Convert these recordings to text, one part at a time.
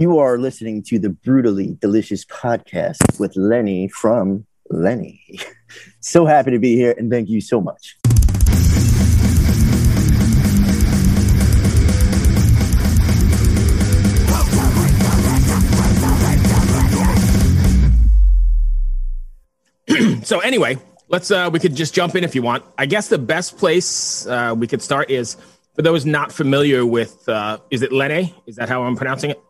You are listening to the Brutally Delicious podcast with Lenny from Lenne. so happy to be here and thank you so much. so anyway, let's uh we could just jump in if you want. I guess the best place uh, we could start is for those not familiar with uh is it Lene? Is that how I'm pronouncing it?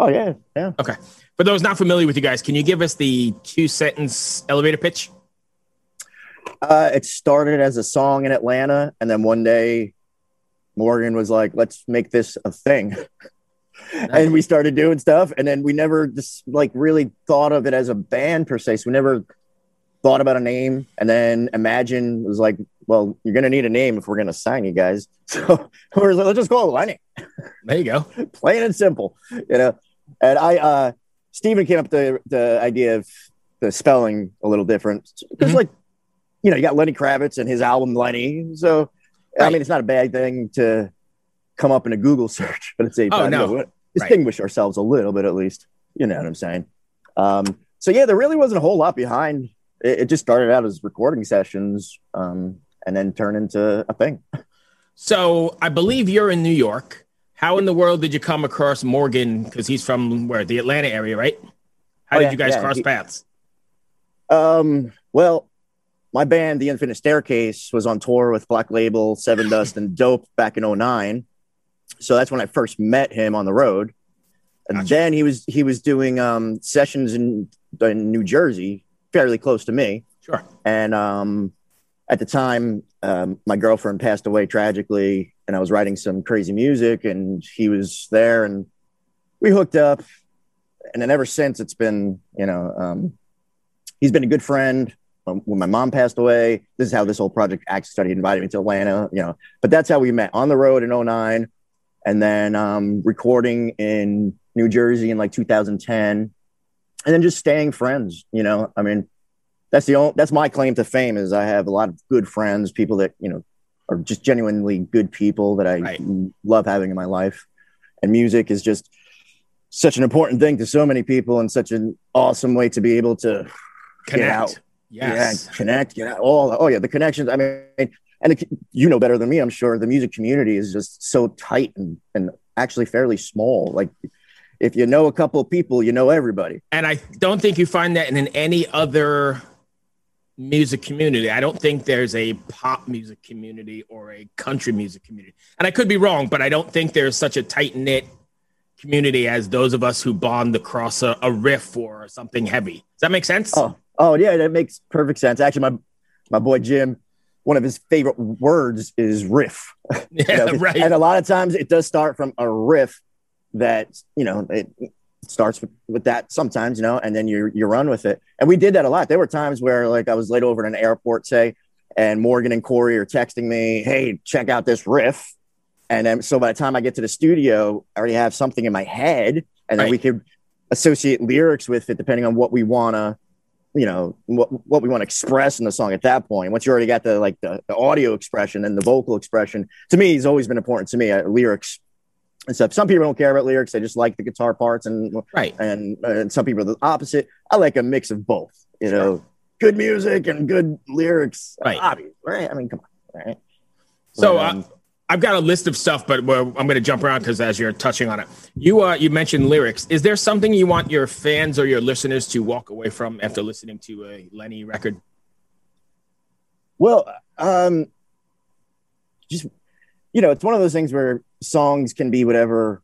Oh yeah, yeah. Okay. For those not familiar with you guys, can you give us the two sentence elevator pitch? Uh, it started as a song in Atlanta, and then one day Morgan was like, "Let's make this a thing," and we started doing stuff. And then we never just like really thought of it as a band per se. So we never thought about a name. And then Imagen was like, "Well, you're gonna need a name if we're gonna sign you guys." So we are like, "Let's just call it Lenny." There you go. Plain and simple, you know. And I, uh, Stephen came up with the the idea of the spelling a little different because, Mhm. like, you know, you got Lenny Kravitz and his album Lenny. So, I mean, it's not a bad thing to come up in a Google search, but it's same Oh, no. distinguish ourselves a little bit at least. You know what I'm saying? Um, so yeah, there really wasn't a whole lot behind. It, it just started out as recording sessions, um, and then turned into a thing. So I believe you're in New York. How in the world did you come across Morgan? Because he's from where the Atlanta area, right? How Oh, did yeah, you guys yeah, cross he- paths? Um, well, my band, The Infinite Staircase, was on tour with Black Label, Sevendust, and Dope back in 09. So that's when I first met him on the road. And Gotcha. then he was he was doing um, sessions in, in New Jersey, fairly close to me. Sure. And um, at the time, um, my girlfriend passed away tragically, and I was writing some crazy music, and he was there, and we hooked up. And then ever since, it's been, you know, um, he's been a good friend. Um, when my mom passed away, this is how this whole project actually started. He invited me to Atlanta, you know, but that's how we met on the road in 09 and then um, recording in New Jersey in like 2010 and then just staying friends, you know, I mean, that's the only, that's my claim to fame is I have a lot of good friends, people that, you know, are just genuinely good people that I Right. love having in my life. And music is just such an important thing to so many people and such an awesome way to be able to Connect. out. Yes. yeah, connect, get out. All, oh yeah, the connections. I mean, and the, you know better than me, I'm sure. The music community is just so tight and and actually fairly small. Like, if you know a couple of people, you know everybody. And I don't think you find that in any other music community. I don't think there's a pop music community or a country music community. And I could be wrong, but I don't think there's such a tight knit community as those of us who bond across a, a riff or something heavy. Does that make sense? Oh, oh yeah, that makes perfect sense. Actually, my my boy Jim, one of his favorite words is riff. You know, right. And a lot of times it does start from a riff that, you know, it starts with, with that sometimes, you know, and then you you run with it. And we did that a lot. There were times where like I was laid over in an airport, say, and Morgan and Corey are texting me, hey, check out this riff. And then so by the time I get to the studio, I already have something in my head, and then Right. we could associate lyrics with it depending on what we wanna you know what what we want to express in the song at that point. Once you already got the like the, the audio expression and the vocal expression, to me, has always been important to me. Uh, lyrics and stuff. Some people don't care about lyrics; they just like the guitar parts, and right. and and some people are the opposite. I like a mix of both. You know, good music and good lyrics. Right. Obvious, right? I mean, come on, right? So uh, um, I've got a list of stuff, but I'm going to jump around because as you're touching on it, you uh, you mentioned lyrics. Is there something you want your fans or your listeners to walk away from after listening to a Lenne record? Well, um, just you know, it's one of those things where songs can be whatever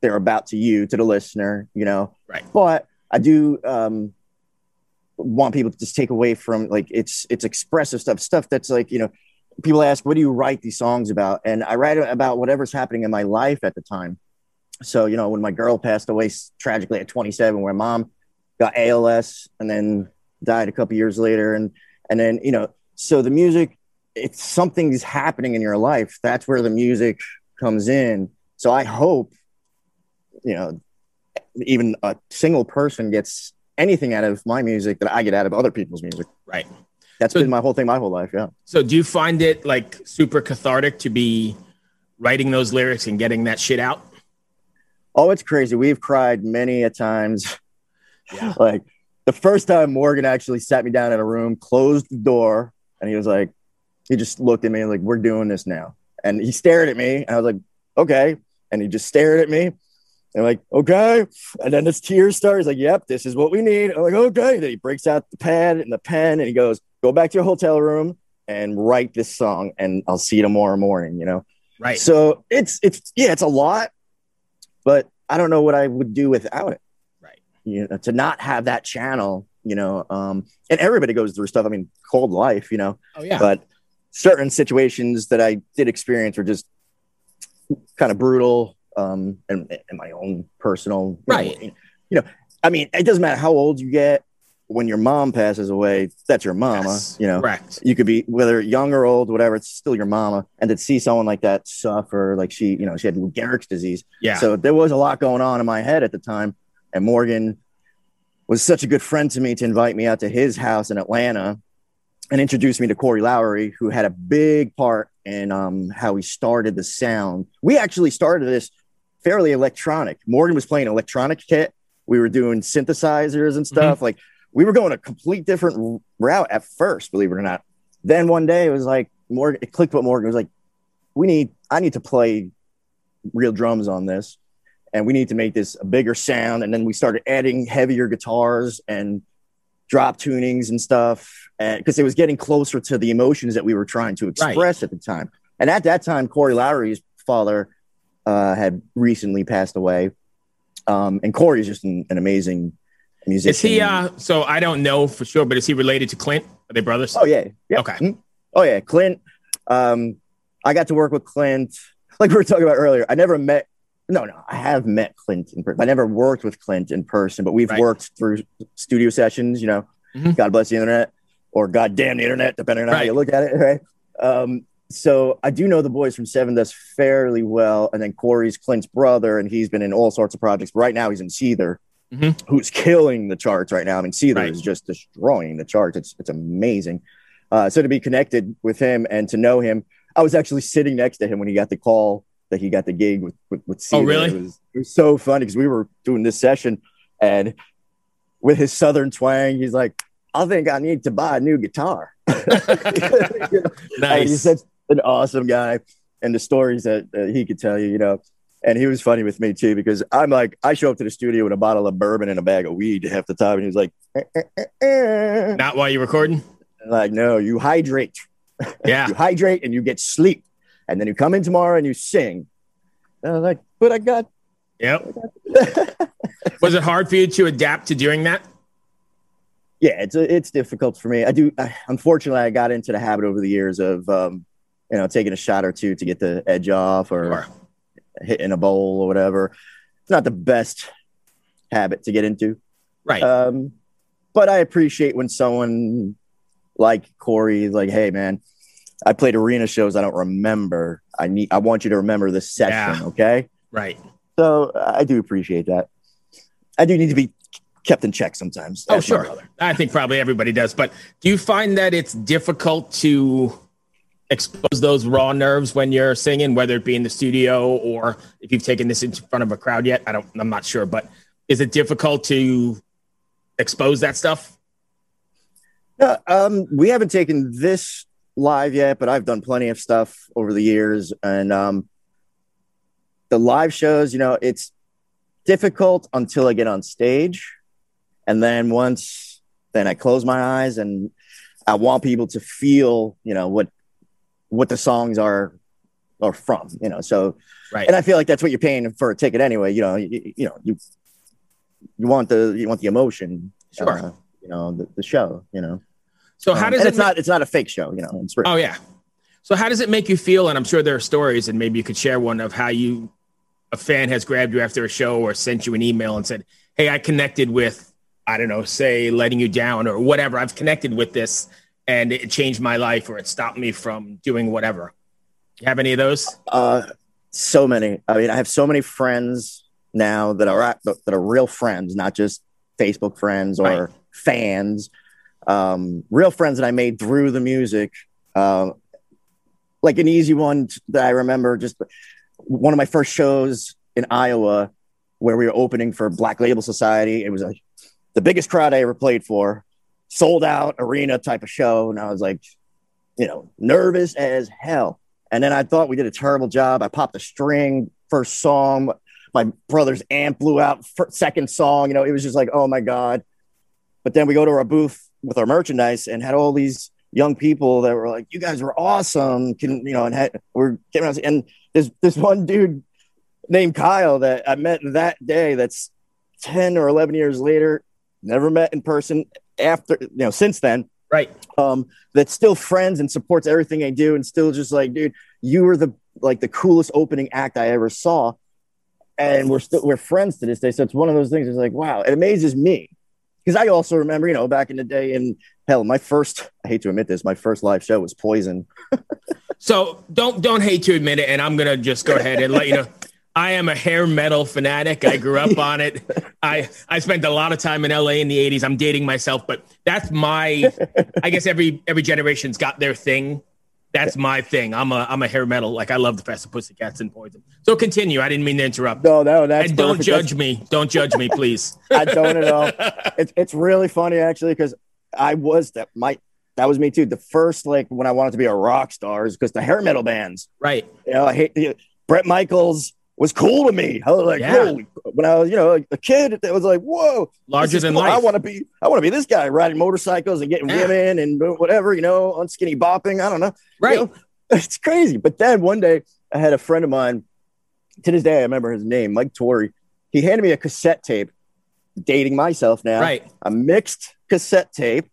they're about to you to the listener, you know. Right. But I do um, want people to just take away from like it's it's expressive stuff, stuff that's like you know, people ask, what do you write these songs about? And I write about whatever's happening in my life at the time. So you know, when my girl passed away tragically at 27, where mom got ALS and then died a couple years later, and and then you know, so the music, if something's happening in your life, that's where the music comes in. So I hope, you know, even a single person gets anything out of my music that I get out of other people's music. Right. That's So- been my whole thing, my whole life. Yeah. So do you find it like super cathartic to be writing those lyrics and getting that shit out? Oh, it's crazy. We've cried many a times. Yeah. like the first time Morgan actually sat me down in a room, closed the door, and he was like, he just looked at me like, we're doing this now. And he stared at me, and I was like, okay. And he just stared at me. And like, okay. And then his tears start. He's like, yep, this is what we need. I'm like, okay. And then he breaks out the pad and the pen and he goes, go back to your hotel room and write this song, and I'll see you tomorrow morning, you know? Right. So it's, it's, yeah, it's a lot, but I don't know what I would do without it right. you know, to not have that channel, you know, um, and everybody goes through stuff. I mean, cold life, you know, Oh yeah. but certain situations that I did experience were just kind of brutal, um, and, and my own personal, you know, Right. you know, I mean, it doesn't matter how old you get. When your mom passes away, that's your mama. Yes, You know, Correct. you could be whether young or old, whatever. It's still your mama, and to see someone like that suffer, like she, you know, she had Lou Gehrig's disease. Yeah. So there was a lot going on in my head at the time. And Morgan was such a good friend to me to invite me out to his house in Atlanta and introduced me to Corey Lowery, who had a big part in um, how we started the sound. We actually started this fairly electronic. Morgan was playing electronic kit. We were doing synthesizers and stuff. Like we were going a complete different route at first, believe it or not. Then one day it was like Morgan, it clicked what Morgan was like, we need, I need to play real drums on this and we need to make this a bigger sound. And then we started adding heavier guitars and drop tunings and stuff because it was getting closer to the emotions that we were trying to express at the time. And at that time, Corey Lowery's father uh, had recently passed away. Um, and Corey is just an, an amazing musician. Is he? Uh, so I don't know for sure, but is he related to Clint? Are they brothers? Oh yeah. yeah. Okay. Mhm. Oh yeah. Clint. Um, I got to work with Clint. Like we were talking about earlier. I never met. No, no. I have met Clint in person. I never worked with Clint in person, but we've Right. worked through studio sessions. You know, Mhm. God bless the internet or goddamn the internet, depending on how you look at it. Right. Um, so I do know the boys from Sevendust fairly well, and then Corey's Clint's brother, and he's been in all sorts of projects. Right now, he's in Seether, Mhm. who's killing the charts right now. I mean, Seether Right. is just destroying the charts. It's it's amazing. Uh, so to be connected with him and to know him, I was actually sitting next to him when he got the call that he got the gig with with, with Oh, really? It was, it was so funny because we were doing this session, and with his southern twang, he's like, "I think I need to buy a new guitar." You know? And he's such an awesome guy, and the stories that uh, he could tell you, you know. And he was funny with me too because I'm like, I show up to the studio with a bottle of bourbon and a bag of weed half the time, and he's like, eh, eh, eh, eh. Not while you're recording. Like, no, you hydrate, Yeah. you hydrate, and you get sleep, and then you come in tomorrow and you sing. And I'm like, but I got. Yep. Was it hard for you to adapt to doing that? Yeah, it's it's difficult for me. I do. I, unfortunately, I got into the habit over the years of, um, you know, taking a shot or two to get the edge off or hitting a bowl or whatever. It's not the best habit to get into. Right. Um, but I appreciate when someone like Corey is like, "Hey, man, I played arena shows. I don't remember. I need. I want you to remember this session, Yeah. okay?" right. So I do appreciate that. I do need to be kept in check sometimes. Oh, sure. I think probably everybody does. But do you find that it's difficult to expose those raw nerves when you're singing, whether it be in the studio or if you've taken this in front of a crowd yet? I don't, I'm not sure. But is it difficult to expose that stuff? No, um, we haven't taken this live yet, but I've done plenty of stuff over the years, and um, the live shows, you know, it's difficult until I get on stage, and then once, then I close my eyes, and I want people to feel, you know, what what the songs are are from, you know. So, Right. and I feel like that's what you're paying for a ticket anyway. You know, you, you know, you you want the you want the emotion, Sure. uh, you know, the, the show, you know. so how Um, does it it's not it's not a fake show, you know. Oh yeah. So how does it make you feel? And I'm sure there are stories, and maybe you could share one of how you a fan has grabbed you after a show or sent you an email and said, "Hey, I connected with I don't know, say letting you down or whatever. I've connected with this, and it changed my life, or it stopped me from doing whatever." You have any of those? Uh, so many. I mean, I have so many friends now that are that are real friends, not just Facebook friends or Right. fans. Um, real friends that I made through the music. Uh, like an easy one that I remember, just one of my first shows in Iowa. where we were opening for Black Label Society. It was a, the biggest crowd I ever played for, sold out arena type of show. And I was like, you know, nervous as hell. And then I thought we did a terrible job. I popped a string first song. My brother's amp blew out second song. You know, it was just like, oh my God. But then we go to our booth with our merchandise and had all these young people that were like, "You guys were awesome." Can you know? And had, we're getting out, and there's this one dude named Kyle that I met that day. That's ten or eleven years later. Never met in person after you know since then. Right. Um, that's still friends and supports everything I do, and still just like, dude, you were the like the coolest opening act I ever saw, and we're still we're friends to this day. So it's one of those things. It's like, wow, it amazes me because I also remember, you know, back in the day, and hell, my first I hate to admit this, my first live show was Poison. so don't don't hate to admit it, and I'm gonna just go ahead and let you know. I am a hair metal fanatic. I grew up on it. I I spent a lot of time in LA in the 80s. I'm dating myself, but that's my I guess every every generation's got their thing. That's my thing. I'm a I'm a hair metal. Like I love the Faster Pussycats and Poison. So continue. I didn't mean to interrupt. No, no, that's and don't judge that's... me. Don't judge me, please. I don't at all. It's it's really funny actually because I was that my that was me too. The first like when I wanted to be a rock star is because the hair metal bands. Right. You know, I hate you know, Bret Michaels was cool to me. I was like, yeah. holy when I was, you know, a kid, it was like, whoa, larger than cool. life. I want to be, I want to be this guy riding motorcycles and getting yeah. women and whatever, you know, on skinny bopping. I don't know. Right. You know, it's crazy. But then one day I had a friend of mine, to this day, I remember his name, Mike Torrey. He handed me a cassette tape, dating myself now. Right. A mixed cassette tape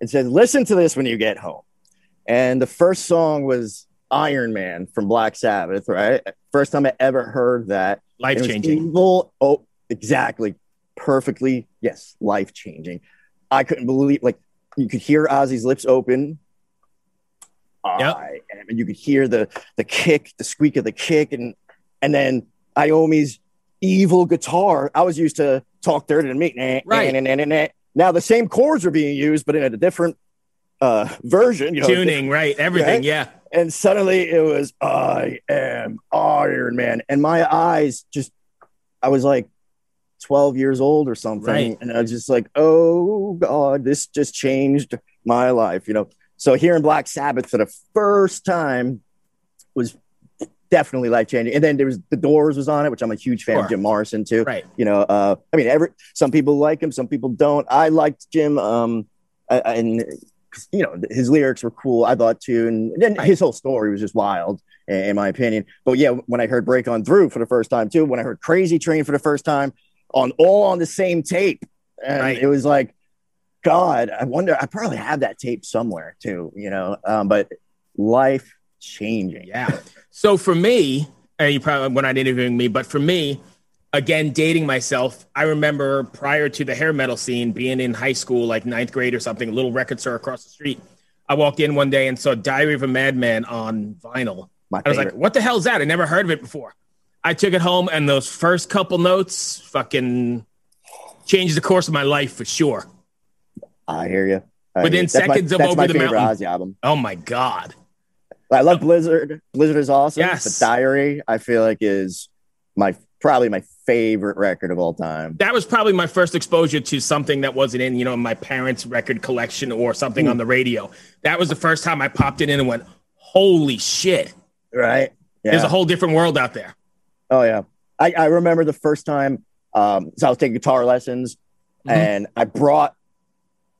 and said, listen to this when you get home. And the first song was Iron Man from Black Sabbath, right? First time I ever heard that. Life changing. Evil. Oh, exactly. Perfectly. Yes. Life changing. I couldn't believe, like, you could hear Ozzy's lips open Yep. I am. And you could hear the the kick, the squeak of the kick, and and then Iommi's evil guitar. I was used to talk dirty to me. Nah, right. Nah, nah, nah. Now the same chords are being used, but in a different uh, version. You know, tuning, right? Everything, right? yeah. And suddenly it was I am Iron Man, and my eyes just I was like 12 years old or something, right. and I was just like, oh god, this just changed my life. You know, so hearing Black Sabbath for the first time was definitely life changing. And then there was the Doors was on it, which I'm a huge fan sure. of Jim Morrison too. Right. You know, uh, I mean, every some people like him, some people don't. I liked Jim, um, and you know his lyrics were cool. I thought too, and his whole story was just wild, in my opinion. But yeah, when I heard Break On Through for the first time too, when I heard Crazy Train for the first time, on all on the same tape, and right. it was like God, I wonder. I probably have that tape somewhere too, you know. Um, but life changing. Yeah. So for me, and you probably when not interviewing me, but for me, again, dating myself, I remember prior to the hair metal scene, being in high school, like ninth grade or something, a little record store across the street. I walked in one day and saw Diary of a Madman on vinyl. I was like, "What the hell is that? I never heard of it before." I took it home, and those first couple notes fucking changed the course of my life for sure. I hear you. I Within hear seconds my, of Over the Mountain. Ozzy album. Oh my god. I love Blizzard. Blizzard is awesome. Yes. Diary, I feel like is my probably my favorite record of all time. That was probably my first exposure to something that wasn't in, you know, my parents' record collection or something on the radio. That was the first time I popped it in and went, "Holy shit!" Right? Yeah. There's a whole different world out there. Oh yeah, I, I remember the first time. Um, so I was taking guitar lessons, mm-hmm. and I brought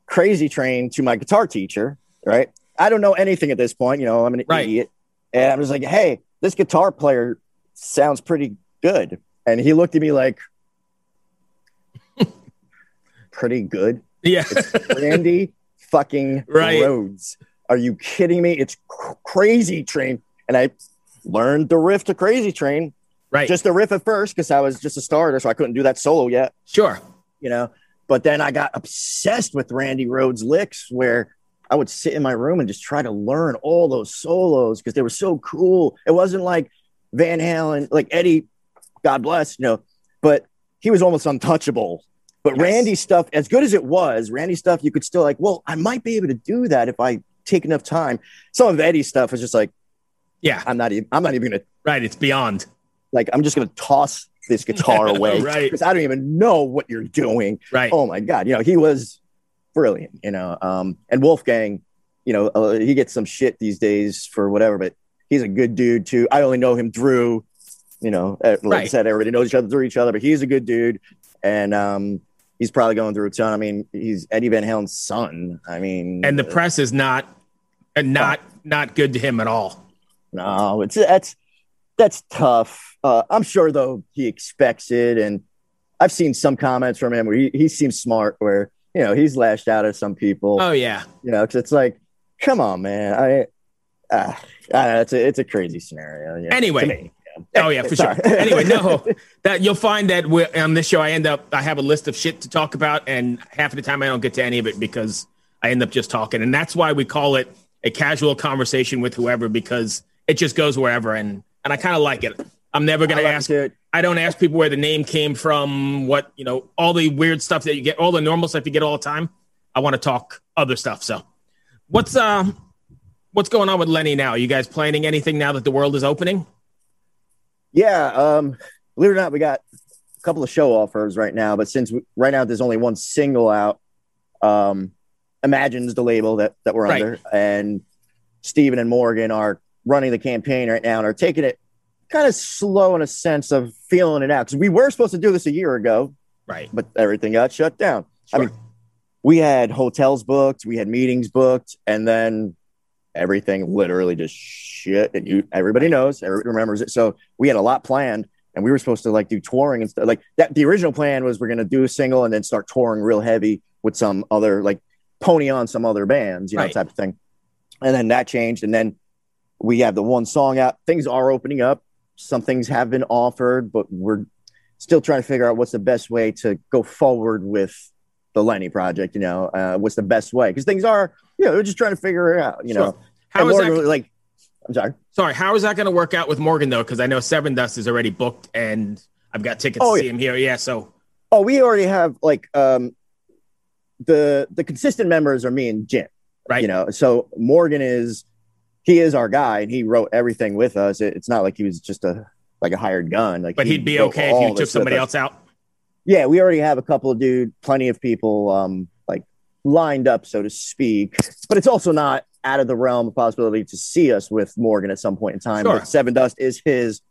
crazy train to my guitar teacher, right? I don't know anything at this point, you know, I'm an right. idiot. And I'm just like, hey, this guitar player sounds pretty good. And he looked at me like, pretty good. Yeah. Randy fucking right. Rhoads. Are you kidding me? It's crazy train. And I learned the riff to crazy train. Right. Just the riff at first because I was just a starter, so I couldn't do that solo yet. Sure. You know, but then I got obsessed with Randy Rhoads licks where I would sit in my room and just try to learn all those solos because they were so cool. It wasn't like Van Halen, like Eddie, God bless, you know, but he was almost untouchable. But yes. Randy stuff, as good as it was, Randy stuff, you could still like, well, I might be able to do that if I take enough time. Some of Eddie's stuff is just like, yeah, I'm not even, I'm not even gonna. Right, it's beyond. Like, I'm just gonna toss this guitar away Right. because I don't even know what you're doing. Right. Oh my god, you know he was brilliant. You know, um, and Wolfgang, you know, uh, he gets some shit these days for whatever, but he's a good dude too. I only know him through, you know, uh, like I said, everybody knows each other through each other, but he's a good dude, and um, he's probably going through a ton. I mean, he's Eddie Van Halen's son. I mean, And the press is not uh, not not good to him at all. No, it's that's that's tough. Uh, I'm sure though he expects it, and I've seen some comments from him where he, he seems smart, where you know he's lashed out at some people. Oh yeah. You know, because it's like, come on, man. I, uh, I it's a it's a crazy scenario. Anyway. Me. Oh yeah, for Sorry. sure. Anyway, no, that you'll find that on this show, I end up I have a list of shit to talk about, and half of the time I don't get to any of it because I end up just talking, and that's why we call it a casual conversation with whoever because it just goes wherever, and and I kind of like it. I'm never gonna love ask. it. I don't ask people where the name came from, what you know, all the weird stuff that you get, all the normal stuff you get all the time. I want to talk other stuff. So, what's uh, what's going on with Lenne now? Are you guys planning anything now that the world is opening? Yeah, um, believe it or not, we got a couple of show offers right now, but since we, right now there's only one single out, um, Imagen's the label that that we're Right. under, and Steven and Morgan are running the campaign right now and are taking it kind of slow in a sense of feeling it out because we were supposed to do this a year ago, Right. but everything got shut down. I mean, we had hotels booked, we had meetings booked, and then everything literally just shit. And you, everybody knows, everybody remembers it. So we had a lot planned, and we were supposed to like do touring and stuff. Like that, the original plan was we're going to do a single and then start touring real heavy with some other like pony on some other bands, you know, Right. type of thing. And then that changed, and then we have the one song out. Things are opening up. Some things have been offered, but we're still trying to figure out what's the best way to go forward with the Lenne project. You know, uh, what's the best way? Because things are, you know, we're just trying to figure it out. You Sure. know, How And is Morgan, that? like? I'm sorry. Sorry, how is that going to work out with Morgan though? Because I know Sevendust is already booked, and I've got tickets Oh, to yeah. see him here. Yeah, so Oh, we already have like um the the consistent members are me and Jim. right. You know, so Morgan is he is our guy, and he wrote everything with us. It, it's not like he was just a like a hired gun. Like, but he he'd be okay if you took somebody else out. Yeah, we already have a couple of dude, plenty of people, um, like lined up, so to speak. But it's also not out of the realm of possibility to see us with Morgan at some point in time. Sure. But Sevendust is his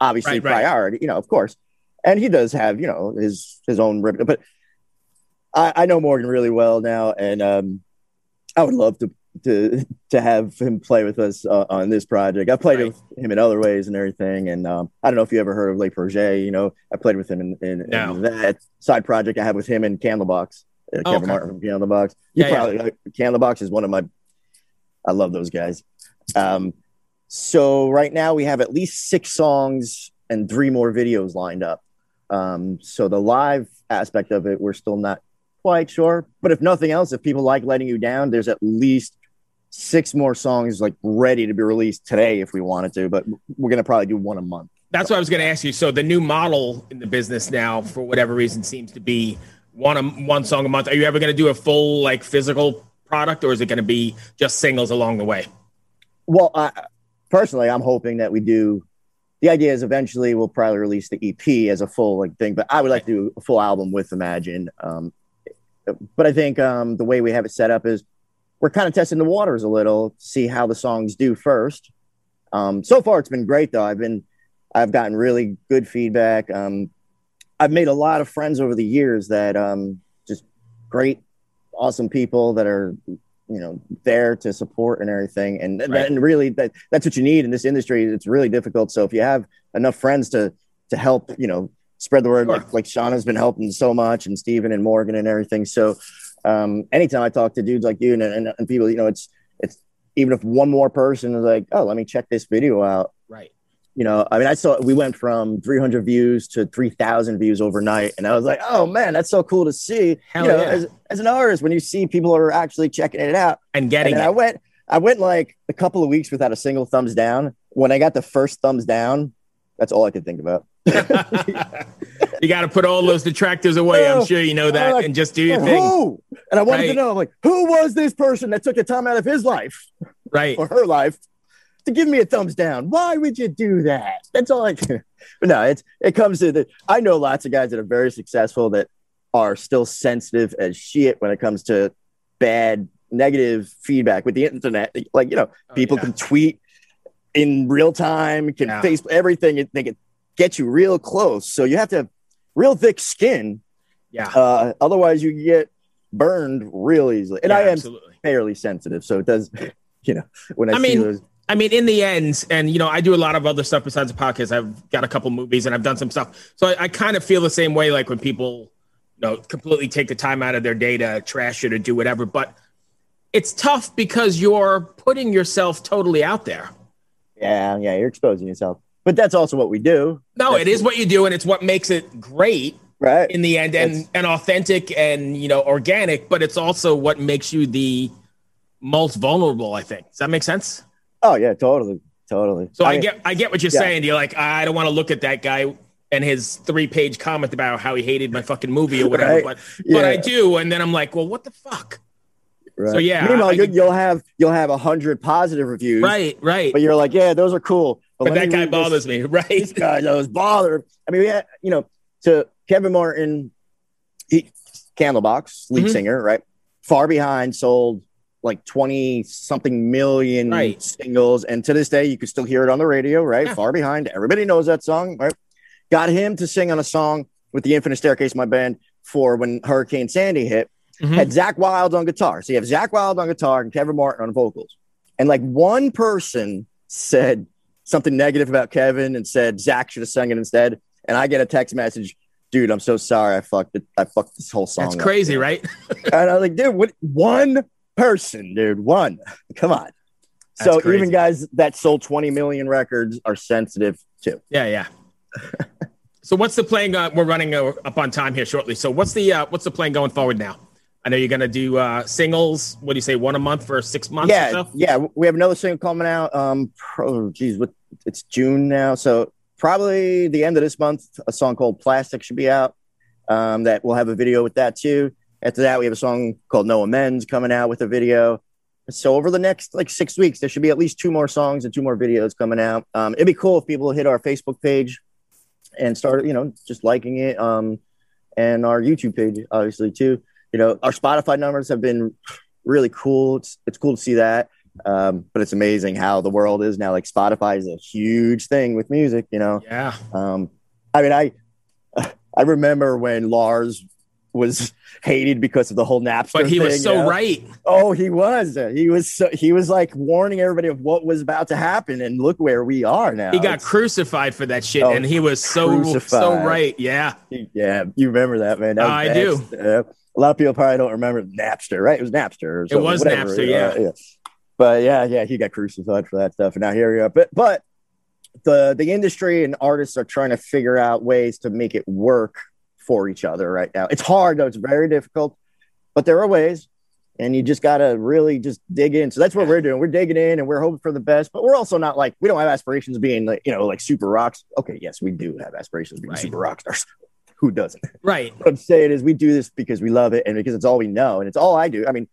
obviously Right, right. priority, you know, of course. And he does have, you know, his his own. But I, I know Morgan really well now, and um, I would love to to to have him play with us uh, on this project. I played Right. with him in other ways and everything. And um, I don't know if you ever heard of Le Projet. You know, I played with him in, in, No. in that side project I have with him in Candlebox. Uh, Oh, Kevin okay. Martin from Candlebox. You Yeah, yeah. probably uh, Candlebox is one of my. I love those guys. Um, so right now we have at least six songs and three more videos lined up. Um, so the live aspect of it, we're still not quite sure. But if nothing else, if people like letting you down, there's at least six more songs like ready to be released today if we wanted to. But we're gonna probably do one a month. That's what I was to ask you. So the new model in the business now, for whatever reason, seems to be one a, one song a month. Are you ever to do a full like physical product, or is it going to be just singles along the way? Well, I, personally, I'm hoping that we do. The idea is eventually we'll probably release the EP as a full like thing, but I would like to do a full album with Imagen. Um, but I think um, the way we have it set up is we're kind of testing the waters a little, see how the songs do first. Um, so far, it's been great though. I've been, I've gotten really good feedback. Um, I've made a lot of friends over the years that um, just great, awesome people that are you know there to support and everything and and, Right. and really that that's what you need in this industry it's really difficult so if you have enough friends to to help you know spread the word Sure. like like Sean has been helping so much and Steven and Morgan and everything so um anytime I talk to dudes like you and, and, and people you know it's it's even if one more person is like oh let me check this video out Right. You know, I mean, I saw we went from 300 views to 3,000 views overnight, and I was like, oh man, that's so cool to see. Hell you know, yeah. as, as an artist, when you see people are actually checking it out, And and getting then I went, I went like a couple of weeks without a single thumbs down. When I got the first thumbs down, that's all I could think about. you got to put all those detractors away. I'm sure you know that, like, and just do your thing. Who? And I wanted Right. to know, like, who was this person that took the time out of his life Right. or her life to give me a thumbs down. Why would you do that? That's all I do. But no, it's it comes to the. I know lots of guys that are very successful that are still sensitive as shit when it comes to bad negative feedback with the internet. Like you know, oh, people yeah. can tweet in real time, can yeah. Facebook everything. They can get you real close. So you have to have real thick skin. Yeah. Uh, otherwise, you get burned real easily. And yeah, I am absolutely. fairly sensitive, so it does. You know, when I, I mean, those- I mean, in the end, and you know, I do a lot of other stuff besides the podcast. I've got a couple movies and I've done some stuff. So I, I kind of feel the same way, like when people, you know, completely take the time out of their day to trash it or do whatever. But it's tough because you're putting yourself totally out there. Yeah, yeah, you're exposing yourself. But that's also what we do. No, that's it is what you do, and it's what makes it great right in the end and and authentic and you know organic but it's also what makes you the most vulnerable i think does that make sense oh yeah totally totally so i, I get i get what you're yeah. saying you're like i don't want to look at that guy and his three page comment about how he hated my fucking movie or whatever right? but yeah. but i do and then i'm like well what the fuck Right. So yeah, meanwhile, I, you'll have you'll have a hundred positive reviews, right? Right. But you're like, yeah, those are cool. But, but that guy bothers this, me, right? This guy does bother. I mean, yeah, you know, to Kevin Martin, he, Candlebox, lead mm-hmm. singer, right? Far Behind sold like 20 something million right. singles. And to this day, you can still hear it on the radio, right? Yeah. Far Behind. Everybody knows that song, right? Got him to sing on a song with the Infinite Staircase, my band, for when Hurricane Sandy hit. Mm-hmm. Had Zakk Wylde on guitar. So you have Zakk Wylde on guitar and Kevin Martin on vocals. And like one person said something negative about Kevin and said Zakk should have sung it instead. And I get a text message dude, I'm so sorry. I fucked it. I fucked this whole song. That's crazy, dude. right? and I was like, dude, what? One person, dude, one. Come on. That's so crazy. even guys that sold 20 million records are sensitive too. Yeah, yeah. so what's the plan? Uh, we're running uh, up on time here shortly. So what's the uh, what's the plan going forward now? I know you're gonna do uh, singles. What do you say, one a month for six months? Yeah, so? yeah. We have another single coming out. Um, oh, geez, what? It's June now, so probably the end of this month, a song called Plastic should be out. Um, that we'll have a video with that too. After that, we have a song called No Amends coming out with a video. So over the next like six weeks, there should be at least two more songs and two more videos coming out. Um, it'd be cool if people hit our Facebook page and start, you know, just liking it. Um, and our YouTube page, obviously too. You know, our Spotify numbers have been really cool. It's it's cool to see that. Um, but it's amazing how the world is now. Like Spotify is a huge thing with music, you know? Yeah. Um, I mean, I, I remember when Lars was hated because of the whole Napster. But he thing, was so you know? right. Oh, he was. He was. So, he was like warning everybody of what was about to happen, and look where we are now. He got it's, crucified for that shit, oh, and he was so crucified. so right. Yeah, yeah. You remember that, man? That I do. Uh, a lot of people probably don't remember Napster, right? It was Napster. it was whatever. Napster, yeah. Uh, yeah. But yeah, yeah, he got crucified for that stuff, and now here we are. But but the the industry and artists are trying to figure out ways to make it work for each other right now. It's hard though; it's very difficult, but there are ways, and you just got to really just dig in. So that's what we're doing. We're digging in, and we're hoping for the best. But we're also not like we don't have aspirations of being like you know like super rocks. Okay, yes, we do have aspirations of being right. super rock stars. Who doesn't? Right. What I'm saying is we do this because we love it and because it's all we know and it's all I do. I mean,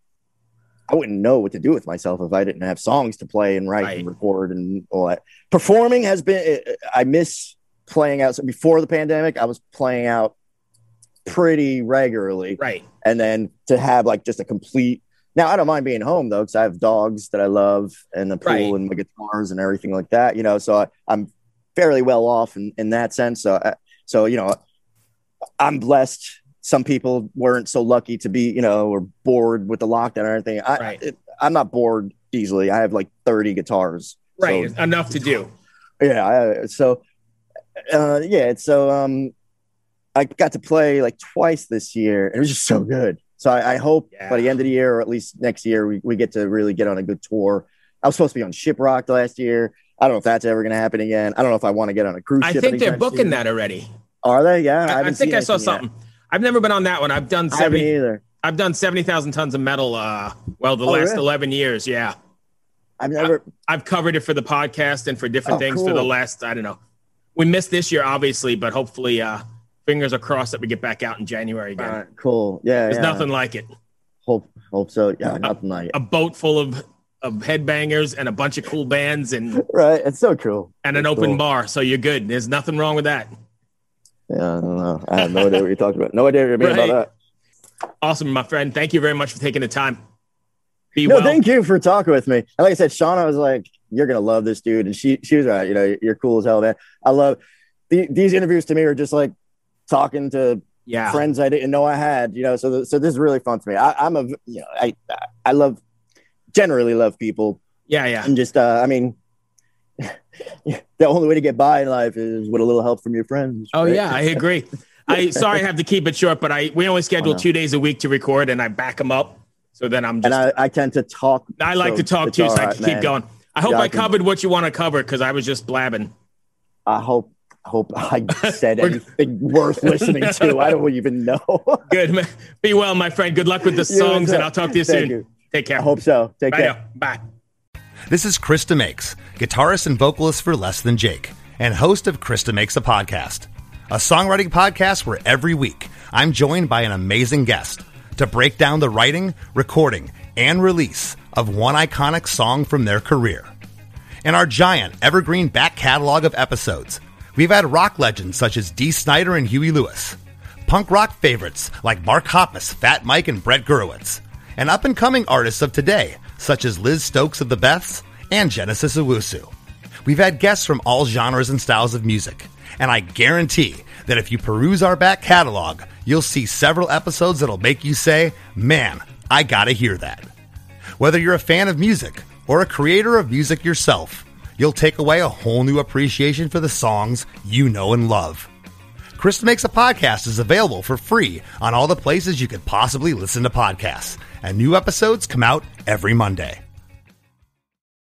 I wouldn't know what to do with myself if I didn't have songs to play and write right. and record and all that. Performing has been, I miss playing out. So before the pandemic, I was playing out pretty regularly. Right. And then to have like just a complete, now I don't mind being home though, because I have dogs that I love and the pool right. and my guitars and everything like that, you know, so I, am fairly well off in, in that sense. So, I, so, you know, I'm blessed some people weren't so lucky to be, you know, or bored with the lockdown or anything. I, right. it, I'm not bored easily. I have like 30 guitars. Right. So, Enough to do. Yeah. I, so, uh, yeah. So, um, I got to play like twice this year. It was just so good. So I, I hope yeah. by the end of the year, or at least next year, we, we get to really get on a good tour. I was supposed to be on Shiprocked last year. I don't know if that's ever going to happen again. I don't know if I want to get on a cruise I ship. I think they're booking soon. that already. Are they? Yeah. I, I, I think I saw something. Yet. I've never been on that one. I've done 70, either. I've done 70,000 tons of metal. Uh, well, the oh, last really? 11 years. Yeah. I've never, I, have covered it for the podcast and for different oh, things cool. for the last, I don't know. We missed this year, obviously, but hopefully, uh, fingers are crossed that we get back out in January again. Right, cool. Yeah. There's yeah. nothing like it. Hope, hope so. Yeah. A, nothing like it. A boat full of of headbangers and a bunch of cool bands and right. It's so cool. and an It's open cool. bar. So you're good. There's nothing wrong with that. Yeah, I don't know. I have no idea what you're talking about. No idea what you mean Right. about that. Awesome, my friend. Thank you very much for taking the time. Be. No, well. thank you for talking with me. And like I said, Shauna was like, "You're gonna love this dude," and she she was right. You know, you're cool as hell, man. I love the, these interviews. To me, are just like talking to Yeah. friends I didn't know I had. You know, so th- so this is really fun for me. I, I'm a you know I I love generally love people Yeah, yeah. and just uh, I mean. the only way to get by in life is with a little help from your friends. Oh right? yeah, I agree. I sorry I have to keep it short, but I we only schedule no. two days a week to record, and I back them up. So then I'm just and I, I tend to talk. I like so to talk too, so I right, can keep going. I hope Yeah, I, I can- covered what you want to cover because I was just blabbing. I hope hope I said anything worth listening to. I don't even know. Good. Be well, my friend. Good luck with the songs, and. I'll talk to you Thank soon. you. Take care. I hope so. Take Bye care. now. Bye. This is Chris DeMakes, guitarist and vocalist for Less Than Jake, and host of Chris DeMakes a Podcast, a songwriting podcast where every week I'm joined by an amazing guest to break down the writing, recording, and release of one iconic song from their career. In our giant evergreen back catalog of episodes, we've had rock legends such as Dee Snider and Huey Lewis, punk rock favorites like Mark Hoppus, Fat Mike, and Brett Gurewitz, and up and coming artists of today such as Liz Stokes of the Beths and Genesis Owusu. We've had guests from all genres and styles of music, and I guarantee that if you peruse our back catalog, you'll see several episodes that'll make you say, Man, I gotta hear that. Whether you're a fan of music or a creator of music yourself, you'll take away a whole new appreciation for the songs you know and love. Chris DeMakes a Podcast is available for free on all the places you could possibly listen to podcasts, and new episodes come out every Monday.